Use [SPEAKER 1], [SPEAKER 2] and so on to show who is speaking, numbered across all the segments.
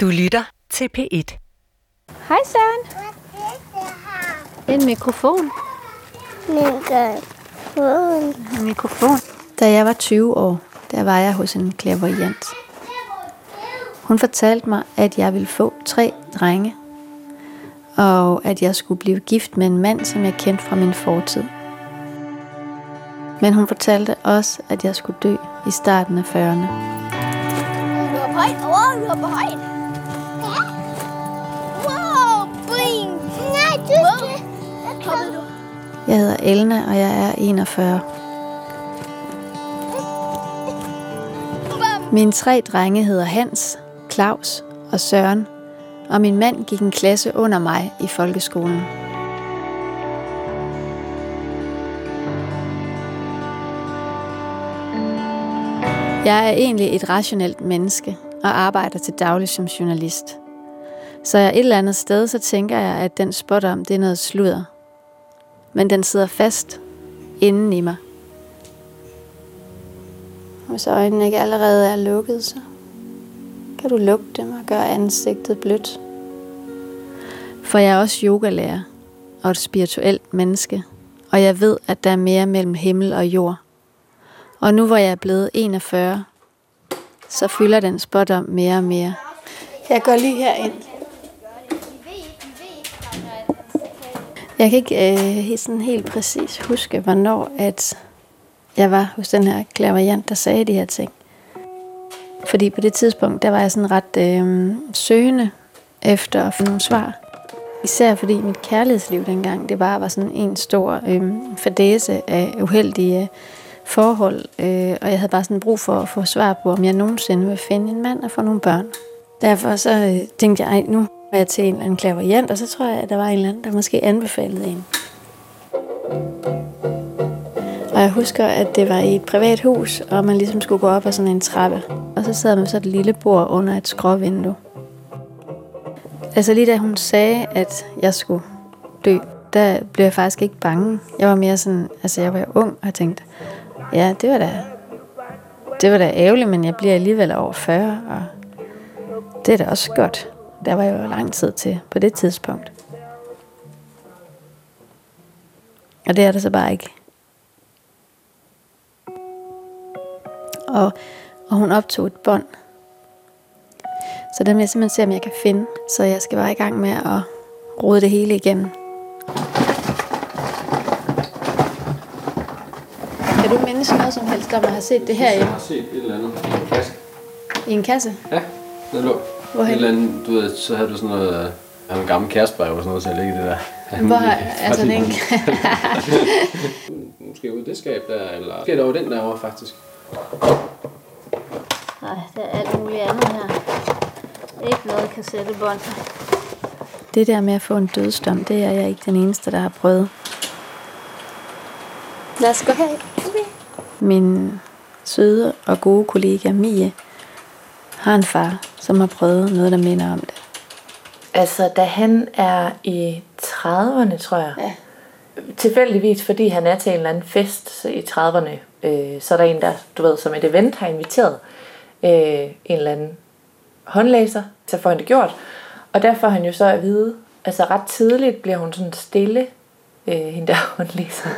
[SPEAKER 1] Du lytter til P1.
[SPEAKER 2] Hej Søren. En mikrofon.
[SPEAKER 3] Mikrofon.
[SPEAKER 2] En mikrofon. Da jeg var 20 år, der var jeg hos en clairvoyant. Hun fortalte mig, at jeg ville få tre drenge, og at jeg skulle blive gift med en mand, som jeg kendte fra min fortid. Men hun fortalte også, at jeg skulle dø i starten af 40'erne.
[SPEAKER 3] Du er på højt. Åh, du er på højt.
[SPEAKER 2] Jeg hedder Elna, og jeg er 41. Mine tre drenge hedder Hans, Claus og Søren, og min mand gik en klasse under mig i folkeskolen. Jeg er egentlig et rationelt menneske og arbejder til daglig som journalist. Så jeg et eller andet sted, så tænker jeg, at den spot om, det er noget sludder. Men den sidder fast inden i mig. Hvis øjnene ikke allerede er lukket, så kan du lukke dem og gøre ansigtet blødt. For jeg er også yogalærer og et spirituelt menneske, og jeg ved, at der er mere mellem himmel og jord. Og nu hvor jeg er blevet 41, så fylder den spådom mere og mere. Jeg går lige herind. Jeg kan ikke øh, sådan helt præcis huske, hvornår at jeg var hos den her klaverjant, der sagde de her ting. Fordi på det tidspunkt, der var jeg sådan ret øh, søgende efter at få nogle svar. Især fordi mit kærlighedsliv dengang, det bare var sådan en stor øh, fadese af uheldige øh, forhold. Øh, og jeg havde bare sådan brug for at få svar på, om jeg nogensinde vil finde en mand og få nogle børn. Derfor så øh, tænkte jeg, ej, nu var jeg til en eller anden klaverjant, og så tror jeg, at der var en eller anden, der måske anbefalede en. Og jeg husker, at det var i et privat hus, og man ligesom skulle gå op ad sådan en trappe. Og så sad man så et lille bord under et skråvindue. Altså lige da hun sagde, at jeg skulle dø, der blev jeg faktisk ikke bange. Jeg var mere sådan, altså jeg var ung, og jeg tænkte, ja, det var da, det var da ærgerligt, men jeg bliver alligevel over 40, og det er da også godt. Der var jo lang tid til på det tidspunkt. Og det er der så bare ikke. Og, og hun optog et bånd. Så den vil jeg simpelthen se, om jeg kan finde. Så jeg skal bare i gang med at rode det hele igennem. Kan du mindes noget som helst om at have set det her
[SPEAKER 4] Jeg
[SPEAKER 2] i,
[SPEAKER 4] har set et eller andet i en kasse.
[SPEAKER 2] i en kasse?
[SPEAKER 4] Ja, den lå.
[SPEAKER 2] Hvorhen?
[SPEAKER 4] Et eller andet, du ved, så havde du sådan noget, en gammel kærestebrev og sådan noget, så jeg ligge i det der.
[SPEAKER 2] Hvor altså den,
[SPEAKER 4] Måske ude i det skab der, eller måske der over den derovre faktisk.
[SPEAKER 2] Nej, der er alt muligt andet her. Ikke noget kassettebånd. Det der med at få en dødsdom, det er jeg ikke den eneste, der har prøvet. Lad os gå her. Min søde og gode kollega Mie har en far, som har prøvet noget, der minder om det.
[SPEAKER 5] Altså, da han er i 30'erne, tror jeg.
[SPEAKER 2] Ja.
[SPEAKER 5] Tilfældigvis, fordi han er til en eller anden fest i 30'erne, øh, så er der en, der, du ved, som et event har inviteret øh, en eller anden håndlæser, så får han det gjort. Og der får han jo så at vide, altså ret tidligt bliver hun sådan stille, øh, hende der håndlæser.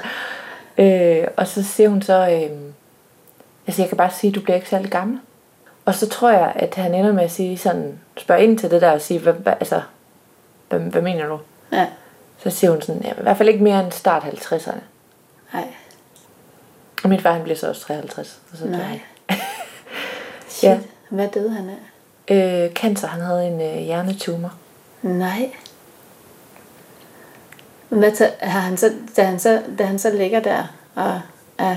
[SPEAKER 5] Øh, og så siger hun så, øh, altså jeg kan bare sige, at du bliver ikke særlig gammel. Og så tror jeg, at han ender med at sige sådan, spørge ind til det der og sige, hvad, hvad, altså, hvad, hvad mener du?
[SPEAKER 2] Ja.
[SPEAKER 5] Så siger hun sådan, ja, i hvert fald ikke mere end start 50'erne.
[SPEAKER 2] Nej.
[SPEAKER 5] Og min far, han bliver så også 53. Og så
[SPEAKER 2] Nej.
[SPEAKER 5] Ja.
[SPEAKER 2] Ja. Hvad døde han af?
[SPEAKER 5] Øh, cancer, han havde en øh, hjernetumor.
[SPEAKER 2] Nej. Hvad tager, har han så, da, han så, da han så ligger der og er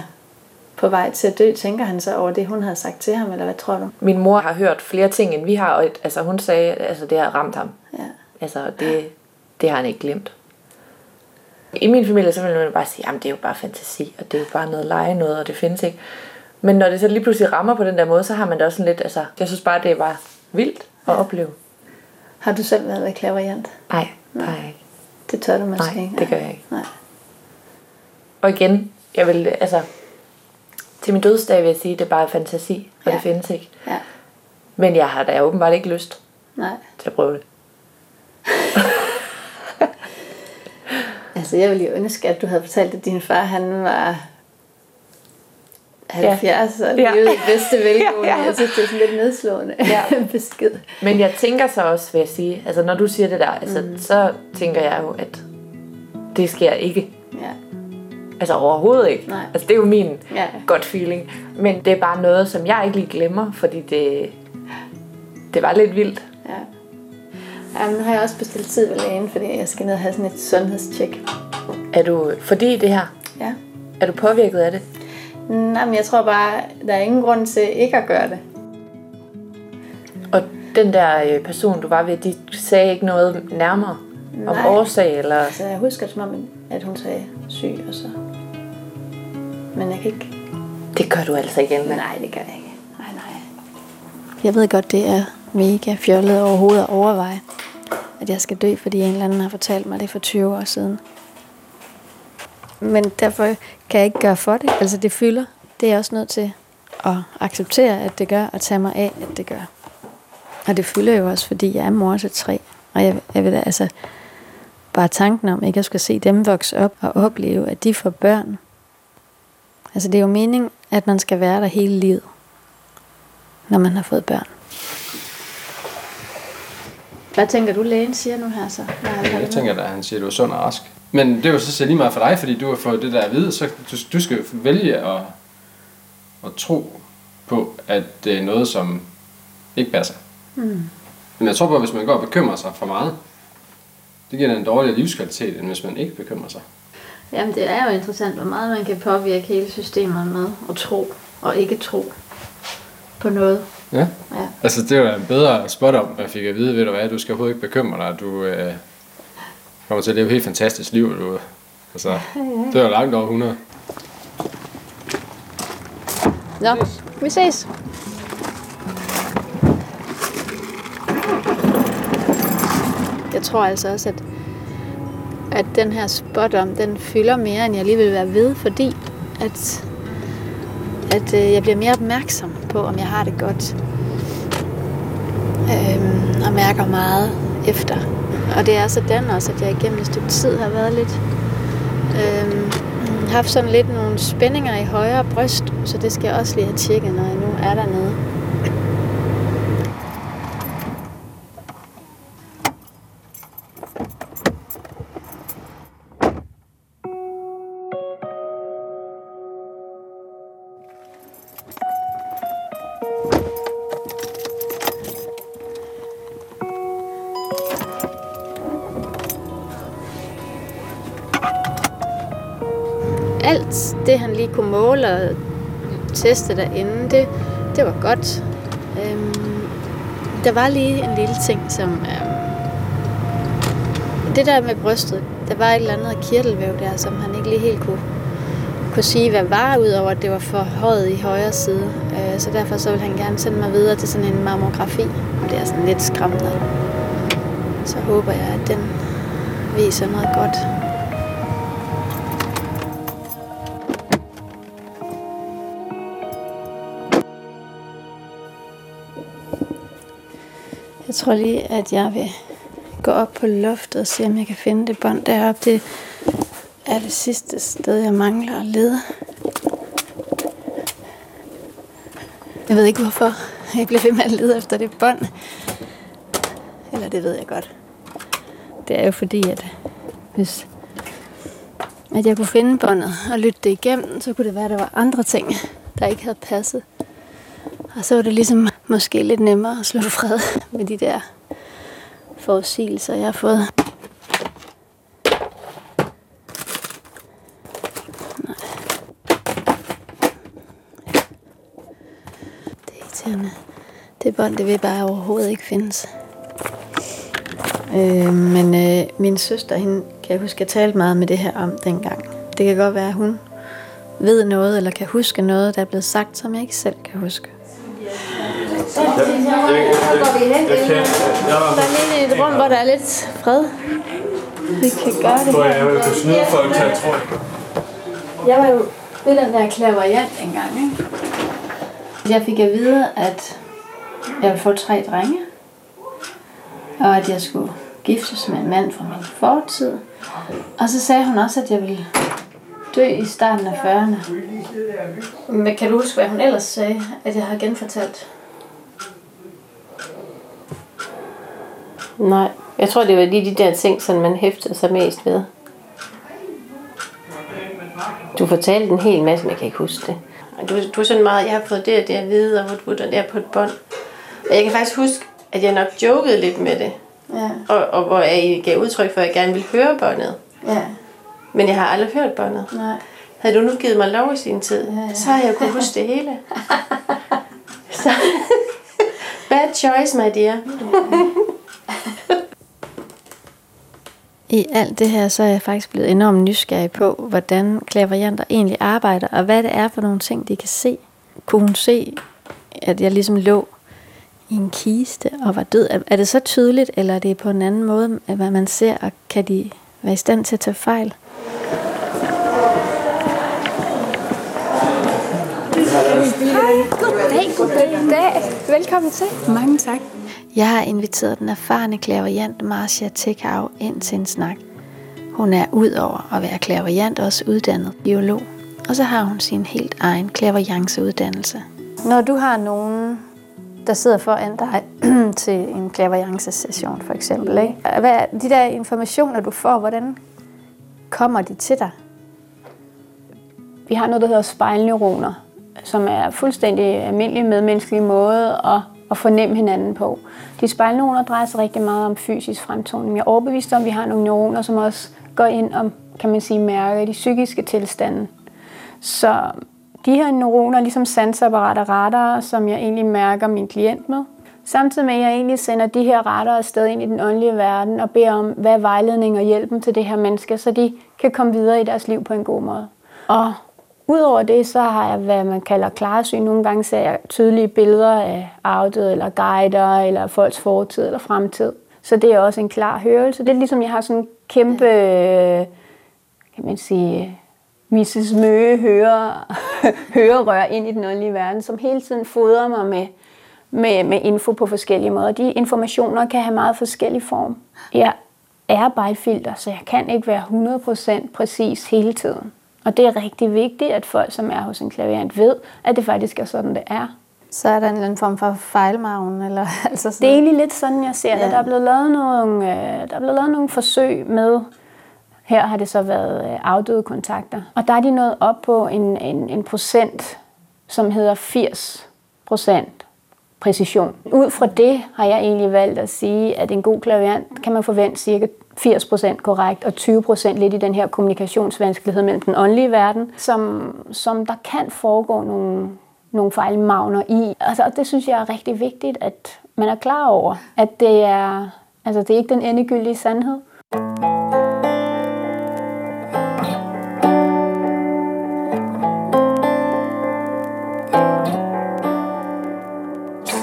[SPEAKER 2] på vej til at dø, tænker han så over det, hun havde sagt til ham, eller hvad tror du?
[SPEAKER 5] Min mor har hørt flere ting, end vi har, og altså, hun sagde, at altså, det har ramt ham.
[SPEAKER 2] Ja.
[SPEAKER 5] Altså, det, det har han ikke glemt. I min familie, så vil man bare sige, at det er jo bare fantasi, og det er jo bare noget lege noget, og det findes ikke. Men når det så lige pludselig rammer på den der måde, så har man det også sådan lidt, altså, jeg synes bare, det er bare vildt at opleve.
[SPEAKER 2] Har du selv været ved klaverjant?
[SPEAKER 5] Nej, det har jeg ikke.
[SPEAKER 2] Det tør du måske
[SPEAKER 5] Nej,
[SPEAKER 2] ikke.
[SPEAKER 5] det gør jeg ikke.
[SPEAKER 2] Nej.
[SPEAKER 5] Og igen, jeg vil, altså, til min dødsdag vil jeg sige, at det er bare fantasi, og
[SPEAKER 2] Ja.
[SPEAKER 5] det findes ikke.
[SPEAKER 2] Ja.
[SPEAKER 5] Men jeg har da åbenbart ikke lyst.
[SPEAKER 2] Nej.
[SPEAKER 5] til at prøve det.
[SPEAKER 2] Altså, jeg ville jo ønske, at du havde fortalt, at din far, han var 70 og
[SPEAKER 5] Ja.
[SPEAKER 2] levede i bedste velgående.
[SPEAKER 5] Ja, ja.
[SPEAKER 2] Jeg synes, det er sådan lidt nedslående
[SPEAKER 5] Ja.
[SPEAKER 2] besked.
[SPEAKER 5] Men jeg tænker så også, vil jeg sige, altså når du siger det der, altså, mm. så tænker jeg jo, at det sker ikke.
[SPEAKER 2] Ja.
[SPEAKER 5] Altså overhovedet ikke.
[SPEAKER 2] Nej.
[SPEAKER 5] Altså det er jo min
[SPEAKER 2] Ja.
[SPEAKER 5] godt feeling. Men det er bare noget, som jeg ikke lige glemmer, fordi det, det var lidt vildt.
[SPEAKER 2] ja. Jamen, nu har jeg også bestilt tid ved lægen, fordi jeg skal ned og have sådan et sundhedstjek.
[SPEAKER 5] Er du, fordi det her,
[SPEAKER 2] Ja.
[SPEAKER 5] er du påvirket af det?
[SPEAKER 2] Nej, men jeg tror bare, der er ingen grund til ikke at gøre det.
[SPEAKER 5] Og den der øh, person, du var ved, de sagde ikke noget nærmere om
[SPEAKER 2] Nej.
[SPEAKER 5] årsag, eller...
[SPEAKER 2] Så jeg husker det som om, at hun sagde syg, og så... Men jeg kan ikke...
[SPEAKER 5] Det gør du altså ikke, Elna.
[SPEAKER 2] Nej, det gør jeg ikke. Nej, nej. Jeg ved godt, det er mega fjollet overhovedet at overveje, at jeg skal dø, fordi en eller anden har fortalt mig det for 20 år siden. Men derfor kan jeg ikke gøre for det. Altså, det fylder. Det er jeg også nødt til at acceptere, at det gør, og tage mig af, at det gør. Og det fylder jo også, fordi jeg er mor til tre. Og jeg, jeg vil altså, bare tanken om, ikke at skal se dem vokse op og opleve, at de får børn. Altså, det er jo meningen, at man skal være der hele livet, når man har fået børn. Hvad tænker du, lægen siger nu her så? Hvad
[SPEAKER 4] Jeg tænker, at han siger, at du er sund og rask. Men det er jo så set lige meget for dig, fordi du har fået det der at vide, så du, du skal jo vælge at, at tro på, at det er noget, som ikke passer.
[SPEAKER 2] Mm.
[SPEAKER 4] Men jeg tror på, at hvis man går og bekymrer sig for meget, det giver da en dårligere livskvalitet, end hvis man ikke bekymrer sig.
[SPEAKER 2] Jamen, det er jo interessant, hvor meget man kan påvirke hele systemet med at tro og ikke tro på noget.
[SPEAKER 4] Ja.
[SPEAKER 2] Ja.
[SPEAKER 4] Altså, det var en bedre spot om, jeg fik at vide, ved du hvad, du skal overhovedet ikke bekymre dig, du øh, kommer til at leve et helt fantastisk liv, du, altså, det er jo langt over 100.
[SPEAKER 2] Nå, vi ses. Jeg tror altså også, at, at den her spot om, den fylder mere, end jeg lige vil være ved, fordi at, at øh, jeg bliver mere opmærksom på, om jeg har det godt. Øhm, og mærker meget efter. Og det er sådan også, at jeg igennem et stykke tid har været lidt øhm, haft sådan lidt nogle spændinger i højre bryst, så det skal jeg også lige have tjekket, når jeg nu er dernede. Kunne måle og teste derinde, det, det var godt. Øhm, der var lige en lille ting, som... Øhm, det der med brystet, der var et eller andet kirtelvæv der, som han ikke lige helt kunne, kunne sige, hvad var, udover at det var for højt i højre side. Øh, så derfor så vil han gerne sende mig videre til sådan en mammografi. Det er sådan lidt skræmmende. Så håber jeg, at den viser noget godt. Tror lige, at jeg vil gå op på loftet og se, om jeg kan finde det bånd deroppe. Det er det sidste sted, jeg mangler at lede. Jeg ved ikke, hvorfor jeg bliver ved med at lede efter det bånd. Eller det ved jeg godt. Det er jo fordi, at hvis at jeg kunne finde båndet og lytte det igennem, så kunne det være, at der var andre ting, der ikke havde passet. Og så var det ligesom måske lidt nemmere at slå fred med de der forudsigelser, jeg har fået. Nej. Det er irriterende. Det bånd, det vil bare overhovedet ikke findes. Øh, men øh, min søster, hende kan jeg huske, jeg talte meget med det her om dengang. Det kan godt være, at hun ved noget, eller kan huske noget, der er blevet sagt, som jeg ikke selv kan huske. Der er lige et rum, hvor der er lidt fred. Vi kan gøre det
[SPEAKER 1] jeg,
[SPEAKER 2] her.
[SPEAKER 1] jeg kunne snyde folk til, jeg tror.
[SPEAKER 2] Jeg var jo ved den der klaverjant engang, ikke? Jeg fik at vide, at jeg ville få tre drenge. og at jeg skulle giftes med en mand fra min fortid. Og så sagde hun også, at jeg ville dø i starten af 40'erne. Men kan du huske, hvad hun ellers sagde, at jeg har genfortalt?
[SPEAKER 1] Nej, jeg tror, det var lige de der ting, som man hæftede sig mest ved. Du fortalte en hel masse, men jeg kan ikke huske det. Du, du er sådan meget, jeg har fået det og det at vide, og hvor du der på et bånd. Og jeg kan faktisk huske, at jeg nok jokede lidt med det.
[SPEAKER 2] Ja,
[SPEAKER 1] Og, og hvor jeg gav udtryk for, at jeg gerne ville høre båndet.
[SPEAKER 2] ja,
[SPEAKER 1] Men jeg har aldrig hørt båndet.
[SPEAKER 2] nej.
[SPEAKER 1] Havde du nu givet mig lov i sin tid, ja, ja. så har jeg kunne huske det hele. så, bad choice, my dear.
[SPEAKER 2] I alt det her, så er jeg faktisk blevet enormt nysgerrig på, hvordan klaverjanter egentlig arbejder, og hvad det er for nogle ting, de kan se. Kunne hun se, at jeg ligesom lå i en kiste og var død? Er- det så tydeligt, eller er det på en anden måde, at hvad man ser, og kan de være i stand til at tage fejl?
[SPEAKER 3] Goddag, goddag, goddag. Velkommen til.
[SPEAKER 6] Mange tak.
[SPEAKER 2] Jeg har inviteret den erfarne klaverjant Marcia Tekau ind til en snak. Hun er udover at være klaverjant også uddannet biolog, og så har hun sin helt egen klaverjanceuddannelse. Når du har nogen, der sidder foran dig til en klaverjance-session for eksempel, ikke? hvad er de der informationer, du får, hvordan kommer de til dig?
[SPEAKER 6] Vi har noget, der hedder spejlneuroner, som er fuldstændig almindelig medmenneskelig måde at, at fornemme hinanden på. De spejlneuroner drejer sig rigtig meget om fysisk fremtoning. Jeg er overbevist om, at vi har nogle neuroner, som også går ind og, kan man sige, mærker de psykiske tilstande. Så de her neuroner, ligesom sansapparater og radar, som jeg egentlig mærker min klient med, samtidig med, at jeg egentlig sender de her radar afsted ind i den åndelige verden og beder om, hvad er vejledning og hjælpen til det her menneske, så de kan komme videre i deres liv på en god måde. Og Udover det, så har jeg, hvad man kalder klarsyn. Nogle gange ser jeg tydelige billeder af afdøde, eller guider, eller folks fortid eller fremtid. Så det er også en klar hørelse. Det er ligesom, jeg har sådan en kæmpe, kan man sige, Mrs. Møge hører, hørerør ind i den åndelige verden, som hele tiden fodrer mig med, med, med info på forskellige måder. De informationer kan have meget forskellig form. Jeg er bare et filter, så jeg kan ikke være 100% præcis hele tiden. Og det er rigtig vigtigt, at folk, som er hos en klaverant, ved, at det faktisk er sådan, det er.
[SPEAKER 2] Så er der en eller anden form for fejlmagen, eller altså sådan.
[SPEAKER 6] Det er egentlig lidt sådan, jeg ser det.
[SPEAKER 2] Ja.
[SPEAKER 6] Der er blevet lavet nogle, øh, der er blevet lavet nogle forsøg med, her har det så været øh, afdøde kontakter. Og der er de nået op på en, en, en procent, som hedder 80 procent præcision. Ud fra det har jeg egentlig valgt at sige, at en god klaverant kan man forvente cirka 80% korrekt, og 20% lidt i den her kommunikationsvanskelighed mellem den åndelige verden, som, som der kan foregå nogle, nogle fejlmagner i. Altså, og det synes jeg er rigtig vigtigt, at man er klar over, at det er, altså, det er ikke den endegyldige sandhed.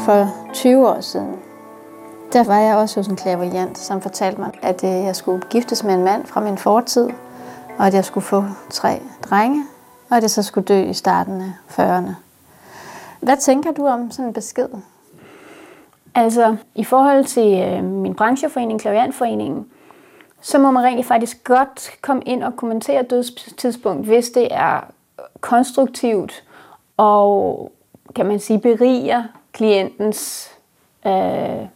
[SPEAKER 2] For 20 år siden, der var jeg også hos en klaverjant, som fortalte mig, at øh, jeg skulle giftes med en mand fra min fortid, og at jeg skulle få tre drenge, og at jeg så skulle dø i starten af 40'erne. Hvad tænker du om sådan en besked?
[SPEAKER 6] Altså, i forhold til øh, min brancheforening, Klaviantforeningen, så må man rent faktisk godt komme ind og kommentere dødstidspunkt, hvis det er konstruktivt og, kan man sige, beriger klientens øh,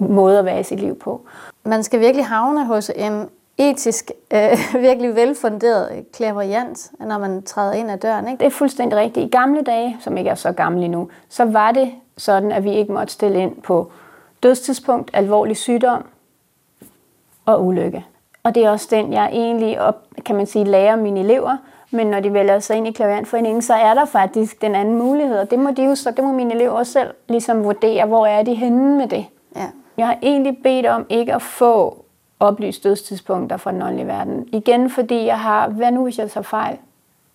[SPEAKER 6] måde at være i sit liv på.
[SPEAKER 2] Man skal virkelig havne hos en etisk, øh, virkelig velfunderet klaverjant, når man træder ind ad døren. Ikke?
[SPEAKER 6] Det er fuldstændig rigtigt. I gamle dage, som ikke er så gamle endnu, så var det sådan, at vi ikke måtte stille ind på dødstidspunkt, alvorlig sygdom og ulykke. Og det er også den, jeg egentlig op, kan man sige, lærer mine elever. Men når de vælger sig ind i klaverantforeningen, så er der faktisk den anden mulighed. Og det må, de jo, så det må mine elever også selv ligesom vurdere, hvor er de henne med det. Jeg har egentlig bedt om ikke at få oplyst dødstidspunkter fra den åndelige verden. Igen fordi jeg har, hvad nu hvis jeg tager fejl?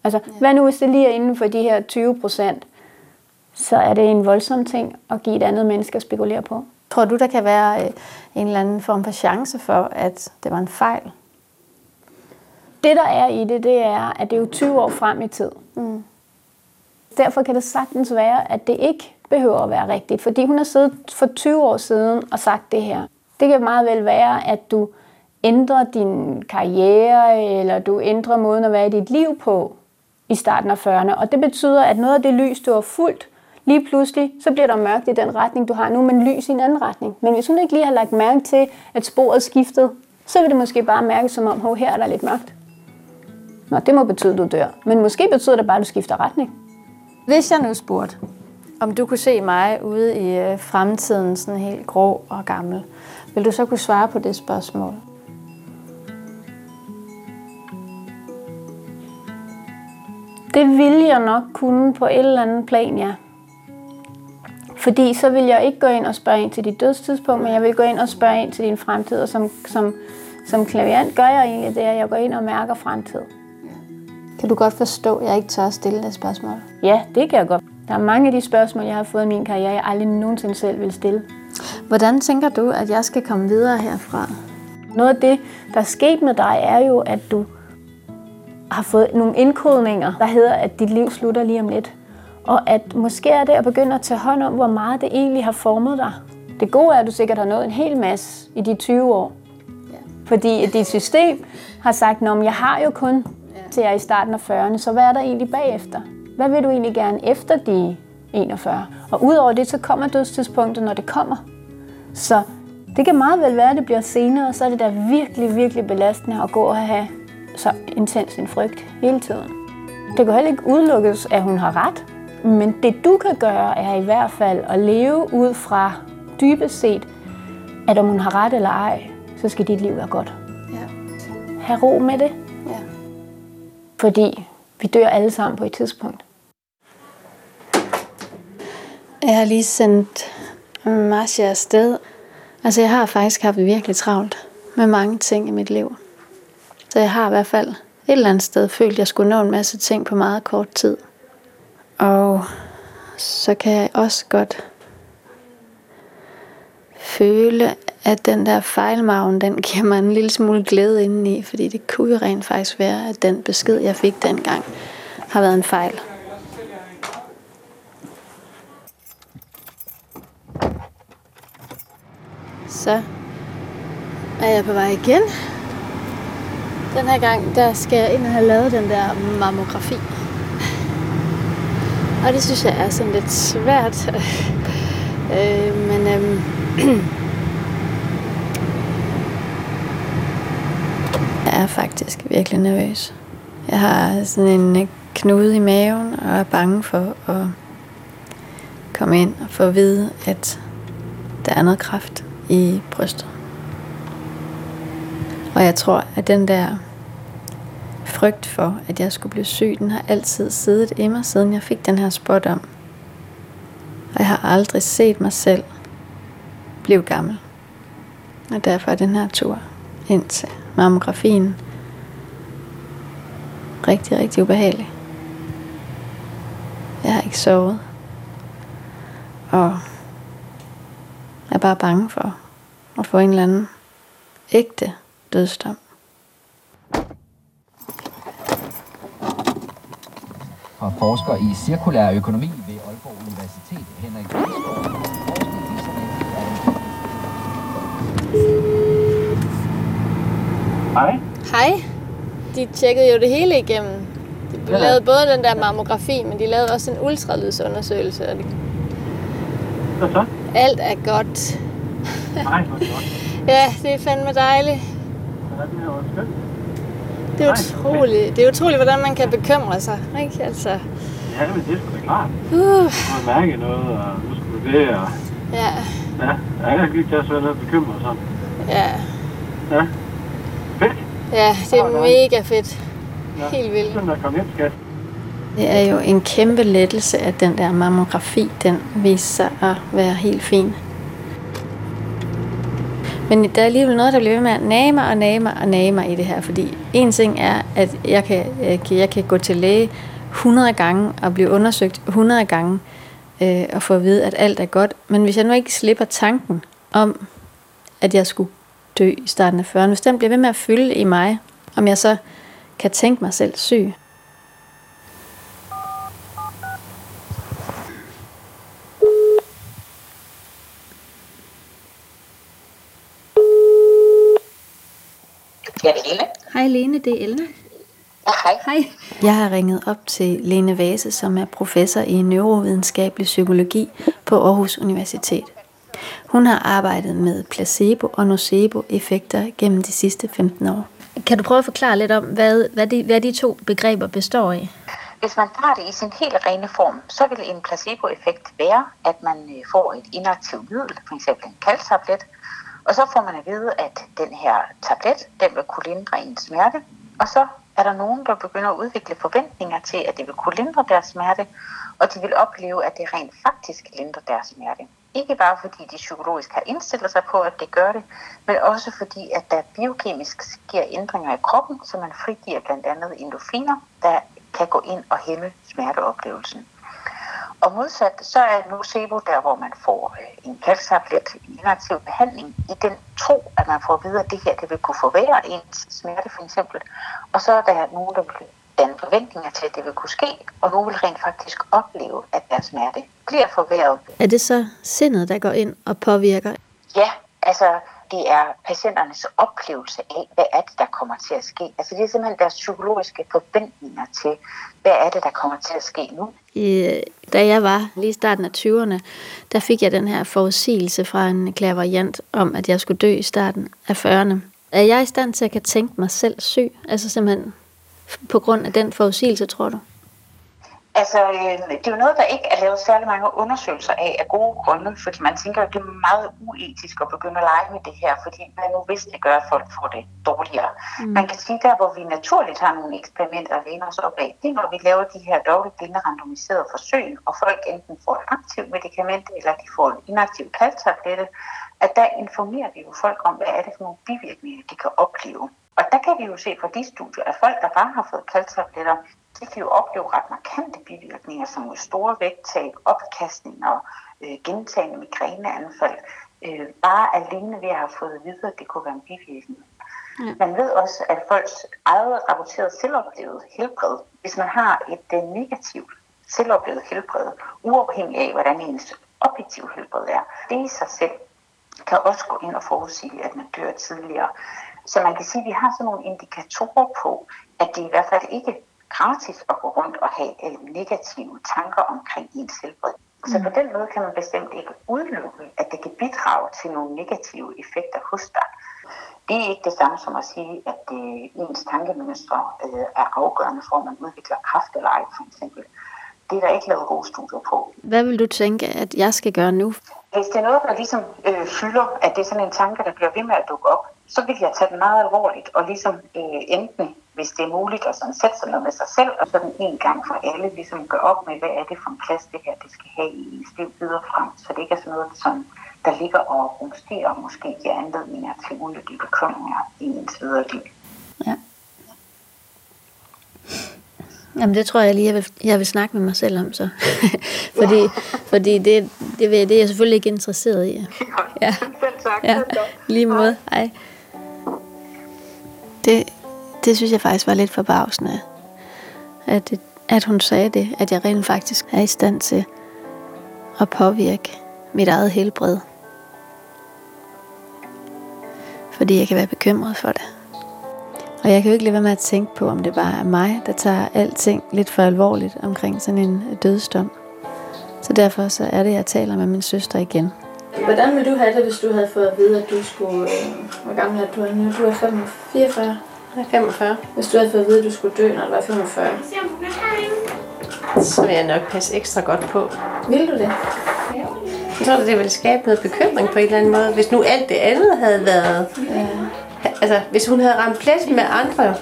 [SPEAKER 6] Altså, ja. hvad nu hvis det lige er inden for de her 20 procent? Så er det en voldsom ting at give et andet menneske at spekulere på.
[SPEAKER 2] Tror du, der kan være øh, en eller anden form for chance for, at det var en fejl?
[SPEAKER 6] Det, der er i det, det er, at det er jo 20 år frem i tid. Mm. Derfor kan det sagtens være, at det ikke behøver at være rigtigt. Fordi hun har siddet for 20 år siden og sagt det her. Det kan meget vel være, at du ændrer din karriere, eller du ændrer måden at være i dit liv på i starten af 40'erne. Og det betyder, at noget af det lys, du har fulgt, lige pludselig, så bliver der mørkt i den retning, du har nu, men lys i en anden retning. Men hvis hun ikke lige har lagt mærke til, at sporet skiftede, så vil det måske bare mærke som om, hov, her er der lidt mørkt. Nå, det må betyde, at du dør. Men måske betyder det bare, at du skifter retning.
[SPEAKER 2] Hvis jeg nu spurgte, om du kunne se mig ude i øh, fremtiden, sådan helt grå og gammel, vil du så kunne svare på det spørgsmål?
[SPEAKER 6] Det vil jeg nok kunne på et eller andet plan, ja. Fordi så vil jeg ikke gå ind og spørge ind til dit dødstidspunkt, men jeg vil gå ind og spørge ind til din fremtid, og som, som, som klaviant gør jeg egentlig det, at jeg går ind og mærker fremtid.
[SPEAKER 2] Kan du godt forstå, at jeg ikke tør at stille det spørgsmål?
[SPEAKER 6] Ja, det kan jeg godt. Der er mange af de spørgsmål, jeg har fået i min karriere, jeg aldrig nogensinde selv vil stille.
[SPEAKER 2] Hvordan tænker du, at jeg skal komme videre herfra?
[SPEAKER 6] Noget af det, der er sket med dig, er jo, at du har fået nogle indkodninger, der hedder, at dit liv slutter lige om lidt. Og at måske er det at begynde at tage hånd om, hvor meget det egentlig har formet dig. Det gode er, at du sikkert har nået en hel masse i de 20 år. Ja. Fordi dit system har sagt, at jeg har jo kun til jeg er i starten af 40'erne, så hvad er der egentlig bagefter? Hvad vil du egentlig gerne efter de 41? Og udover det, så kommer dødstidspunktet, når det kommer. Så det kan meget vel være, at det bliver senere, så er det da virkelig, virkelig belastende at gå og have så intens en frygt hele tiden. Det kan heller ikke udelukkes, at hun har ret, men det du kan gøre, er i hvert fald at leve ud fra dybest set, at om hun har ret eller ej, så skal dit liv være godt.
[SPEAKER 2] Ja.
[SPEAKER 6] Ha' ro med det.
[SPEAKER 2] Ja.
[SPEAKER 6] Fordi vi dør alle sammen på et tidspunkt.
[SPEAKER 2] Jeg har lige sendt Marcia afsted. Altså, jeg har faktisk haft virkelig travlt med mange ting i mit liv. Så jeg har i hvert fald et eller andet sted følt, at jeg skulle nå en masse ting på meget kort tid. Og så kan jeg også godt føle, at den der fejlmagen, den giver mig en lille smule glæde indeni, fordi det kunne jo rent faktisk være, at den besked, jeg fik dengang, har været en fejl. Så er jeg på vej igen. Den her gang, der skal jeg ind og have lavet den der mammografi. Og det synes jeg er sådan lidt svært. øh, men øh, er faktisk virkelig nervøs. Jeg har sådan en øh, knude i maven og er bange for at komme ind og få at vide, at der er noget kraft i brystet. Og jeg tror, at den der frygt for, at jeg skulle blive syg, den har altid siddet i mig, siden jeg fik den her spot om. Og jeg har aldrig set mig selv blive gammel. Og derfor er den her tur ind til mammografien rigtig, rigtig ubehagelig. Jeg har ikke sovet. Og er bare bange for at få en eller anden ægte dødsdom.
[SPEAKER 7] Og forsker i cirkulær økonomi ved Aalborg Universitet, Henrik
[SPEAKER 8] Hej.
[SPEAKER 2] Hej. De tjekkede jo det hele igennem. De ja. lavede både den der mammografi, men de lavede også en ultralydsundersøgelse. Og det...
[SPEAKER 8] Hvad så?
[SPEAKER 2] Alt er godt.
[SPEAKER 8] Nej, hvor godt.
[SPEAKER 2] Ja, det er fandme dejligt.
[SPEAKER 8] Ja, det er jo skønt.
[SPEAKER 2] Det er utroligt. Det er utroligt, hvordan man kan bekymre sig. Ikke? Altså,
[SPEAKER 8] Ja, men det er sgu da klart.
[SPEAKER 2] uh,
[SPEAKER 8] Du har mærket noget, og nu skulle det, og
[SPEAKER 2] ja,
[SPEAKER 8] ja, jeg kan ikke tage sådan noget bekymret sådan.
[SPEAKER 2] ja,
[SPEAKER 8] Ja. Fedt.
[SPEAKER 2] Ja, det er mega fedt. Helt vildt. Det er jo en kæmpe lettelse, at den der mammografi, den viser sig at være helt fin. Men der er alligevel noget, der bliver ved med at nage mig og nage mig og nage mig i det her. Fordi en ting er, at jeg kan, jeg kan, jeg kan gå til læge 100 gange og blive undersøgt 100 gange øh, og få at vide, at alt er godt. Men hvis jeg nu ikke slipper tanken om, at jeg skulle dø i starten af 40'erne, hvis den bliver ved med at fylde i mig, om jeg så kan tænke mig selv syg,
[SPEAKER 9] Ja, det er Lene.
[SPEAKER 2] Hej Lene, det er Elna.
[SPEAKER 9] Ja, hej.
[SPEAKER 2] Hej. Jeg har ringet op til Lene Vase, som er professor i neurovidenskabelig psykologi på Aarhus Universitet. Hun har arbejdet med placebo- og nocebo-effekter gennem de sidste 15 år. Kan du prøve at forklare lidt om, hvad, hvad, de, hvad de to begreber består i?
[SPEAKER 9] Hvis man tager det i sin helt rene form, så vil en placeboeffekt være, at man øh, får et inaktivt middel, f.eks. en kalktablet, og så får man at vide, at den her tablet, den vil kunne lindre ens smerte, og så er der nogen, der begynder at udvikle forventninger til, at det vil kunne lindre deres smerte, og de vil opleve, at det rent faktisk lindrer deres smerte. Ikke bare fordi de psykologisk har indstillet sig på, at det gør det, men også fordi, at der biokemisk sker ændringer i kroppen, så man frigiver blandt andet endorfiner, der kan gå ind og hæmme smerteoplevelsen. Og modsat, så er nocebo der, hvor man får øh, en kalktablet, en inaktiv behandling, i den tro, at man får at vide, at det her det vil kunne forværre ens smerte for eksempel. Og så er der nogen, der vil danne forventninger til, at det vil kunne ske, og nogen vil rent faktisk opleve, at deres smerte bliver forværret.
[SPEAKER 2] Er det så sindet, der går ind og påvirker?
[SPEAKER 9] Ja, altså det er patienternes oplevelse af, hvad er det, der kommer til at ske. Altså det er simpelthen deres psykologiske forventninger til, hvad er det, der kommer til at ske nu.
[SPEAKER 2] I, da jeg var lige i starten af 20'erne, der fik jeg den her forudsigelse fra en klaverjant om, at jeg skulle dø i starten af 40'erne. Er jeg i stand til at kan tænke mig selv syg? Altså simpelthen på grund af den forudsigelse, tror du?
[SPEAKER 9] Altså, øh, det er jo noget, der ikke er lavet særlig mange undersøgelser af af gode grunde, fordi man tænker, at det er meget uetisk at begynde at lege med det her, fordi man nu vidste, det gør, at folk får det dårligere. Mm. Man kan sige, der hvor vi naturligt har nogle eksperimenter at læne os op af, det er, når vi laver de her dobbeltblinde randomiserede forsøg, og folk enten får et aktivt medicament, eller de får en inaktiv kalktablette, at der informerer vi jo folk om, hvad er det for nogle bivirkninger, de kan opleve. Og der kan vi jo se fra de studier, at folk, der bare har fået kalktabletter, de kan jo opleve ret markante bivirkninger, som store vægttab, opkastninger, øh, gentagende migræneanfald. Øh, bare alene ved at have fået at vide, at det kunne være en bivirkning. Ja. Man ved også, at folks eget rapporteret selvoplevet helbred, hvis man har et uh, negativt selvoplevet helbred, uafhængig af, hvordan ens objektive helbred er, det i sig selv kan også gå ind og forudsige, at man dør tidligere. Så man kan sige, at vi har sådan nogle indikatorer på, at det i hvert fald ikke gratis at gå rundt og have øh, negative tanker omkring ens helbred. Så på den måde kan man bestemt ikke udelukke, at det kan bidrage til nogle negative effekter hos dig. Det er ikke det samme som at sige, at øh, ens tankemønstre øh, er afgørende for, at man udvikler kraft eller ej, for eksempel. Det er der ikke lavet gode studier på.
[SPEAKER 2] Hvad vil du tænke, at jeg skal gøre nu?
[SPEAKER 9] Hvis det er noget, der ligesom øh, fylder, at det er sådan en tanke, der bliver ved med at dukke op, så vil jeg tage den meget alvorligt og ligesom øh, enten hvis det er muligt, at sådan sætte sig ned med sig selv, og sådan en gang for alle ligesom gøre op med, hvad er det for en plads, det her det skal have i ens liv videre frem, så det ikke er sådan noget, som der ligger og rumsterer og måske giver anledninger til unødige bekymringer i ens videre liv.
[SPEAKER 2] Ja. Jamen det tror jeg lige, jeg vil, jeg vil snakke med mig selv om så. fordi fordi det, det, det er jeg selvfølgelig ikke interesseret i.
[SPEAKER 9] Ja, selv tak.
[SPEAKER 2] Ja, lige måde. Hej. Det, det synes jeg faktisk var lidt forbavsende, at, at hun sagde det, at jeg rent faktisk er i stand til at påvirke mit eget helbred. Fordi jeg kan være bekymret for det. Og jeg kan jo ikke lade være med at tænke på, om det bare er mig, der tager alting lidt for alvorligt omkring sådan en dødsdom. Så derfor så er det, jeg taler med min søster igen. Hvordan ville du have det, hvis du havde fået at vide, at du skulle... Øh, hvor gammel er du nu? Du er 44.
[SPEAKER 1] Jeg er 45.
[SPEAKER 2] Hvis du havde fået at vide, at du skulle dø, når du var 45.
[SPEAKER 1] Så vil jeg nok passe ekstra godt på.
[SPEAKER 2] Vil du det?
[SPEAKER 1] Jeg tror, det ville skabe noget bekymring på en eller anden måde. Hvis nu alt det andet havde været... Ja. Altså, hvis hun havde ramt plet med andre...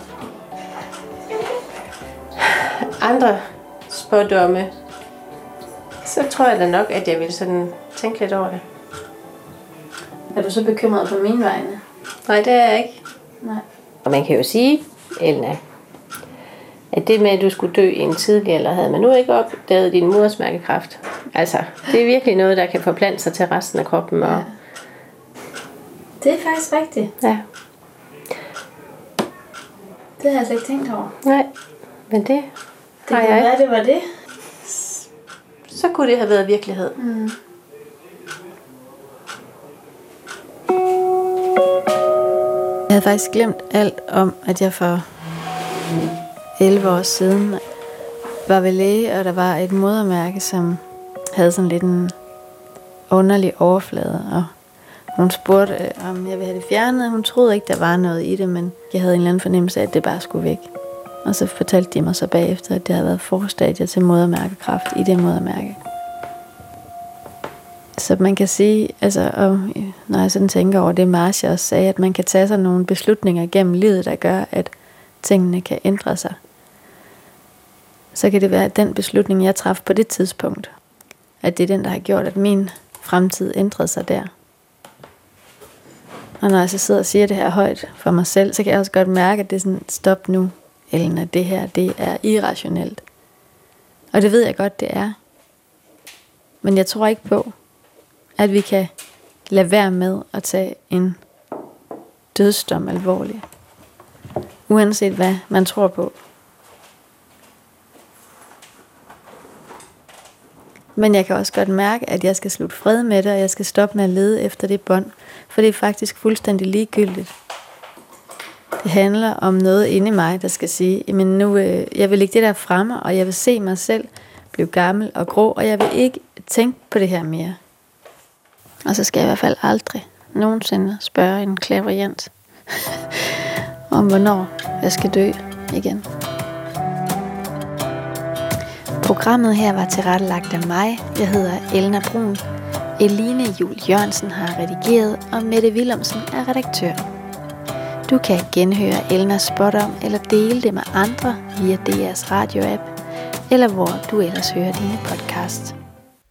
[SPEAKER 1] Andre spådomme, så tror jeg da nok, at jeg ville sådan tænke lidt over det.
[SPEAKER 2] Er du så bekymret på min vegne?
[SPEAKER 1] Nej, det er jeg ikke.
[SPEAKER 2] Nej.
[SPEAKER 1] Og man kan jo sige, Elna, at det med, at du skulle dø i en tidlig alder, havde man nu ikke opdaget din modersmærkekræft. Altså, det er virkelig noget, der kan forplante sig til resten af kroppen. Og... Ja.
[SPEAKER 2] Det er faktisk rigtigt.
[SPEAKER 1] Ja.
[SPEAKER 2] Det har jeg altså ikke tænkt over.
[SPEAKER 1] Nej, men det,
[SPEAKER 2] det
[SPEAKER 1] har jeg
[SPEAKER 2] ikke. det var det.
[SPEAKER 1] Så kunne det have været virkelighed.
[SPEAKER 2] Mm. Jeg havde faktisk glemt alt om, at jeg for 11 år siden var ved læge, og der var et modermærke, som havde sådan lidt en underlig overflade, og hun spurgte, øh, om jeg ville have det fjernet. Hun troede ikke, der var noget i det, men jeg havde en eller anden fornemmelse af, at det bare skulle væk. Og så fortalte de mig så bagefter, at det havde været forstadier til modermærkekræft i det modermærke. Så man kan sige, altså, og øh, når jeg sådan tænker over det, Marcia også sagde, at man kan tage sig nogle beslutninger gennem livet, der gør, at tingene kan ændre sig. Så kan det være, at den beslutning, jeg træffede på det tidspunkt, at det er den, der har gjort, at min fremtid ændrede sig der. Og når jeg så sidder og siger det her højt for mig selv, så kan jeg også godt mærke, at det er sådan, stop nu, Ellen, at det her, det er irrationelt. Og det ved jeg godt, det er. Men jeg tror ikke på, at vi kan lade være med at tage en dødsdom alvorligt. Uanset hvad man tror på. Men jeg kan også godt mærke, at jeg skal slutte fred med det, og jeg skal stoppe med at lede efter det bånd, for det er faktisk fuldstændig ligegyldigt. Det handler om noget inde i mig, der skal sige, men nu, øh, jeg vil ikke det der fremme, og jeg vil se mig selv blive gammel og grå, og jeg vil ikke tænke på det her mere. Og så skal jeg i hvert fald aldrig nogensinde spørge en klaverjant om, hvornår jeg skal dø igen. Programmet her var tilrettelagt af mig. Jeg hedder Elna Brun. Eline Jul Jørgensen har redigeret, og Mette Willumsen er redaktør. Du kan genhøre Elnas spot om eller dele det med andre via DR's radio-app, eller hvor du ellers hører dine podcasts.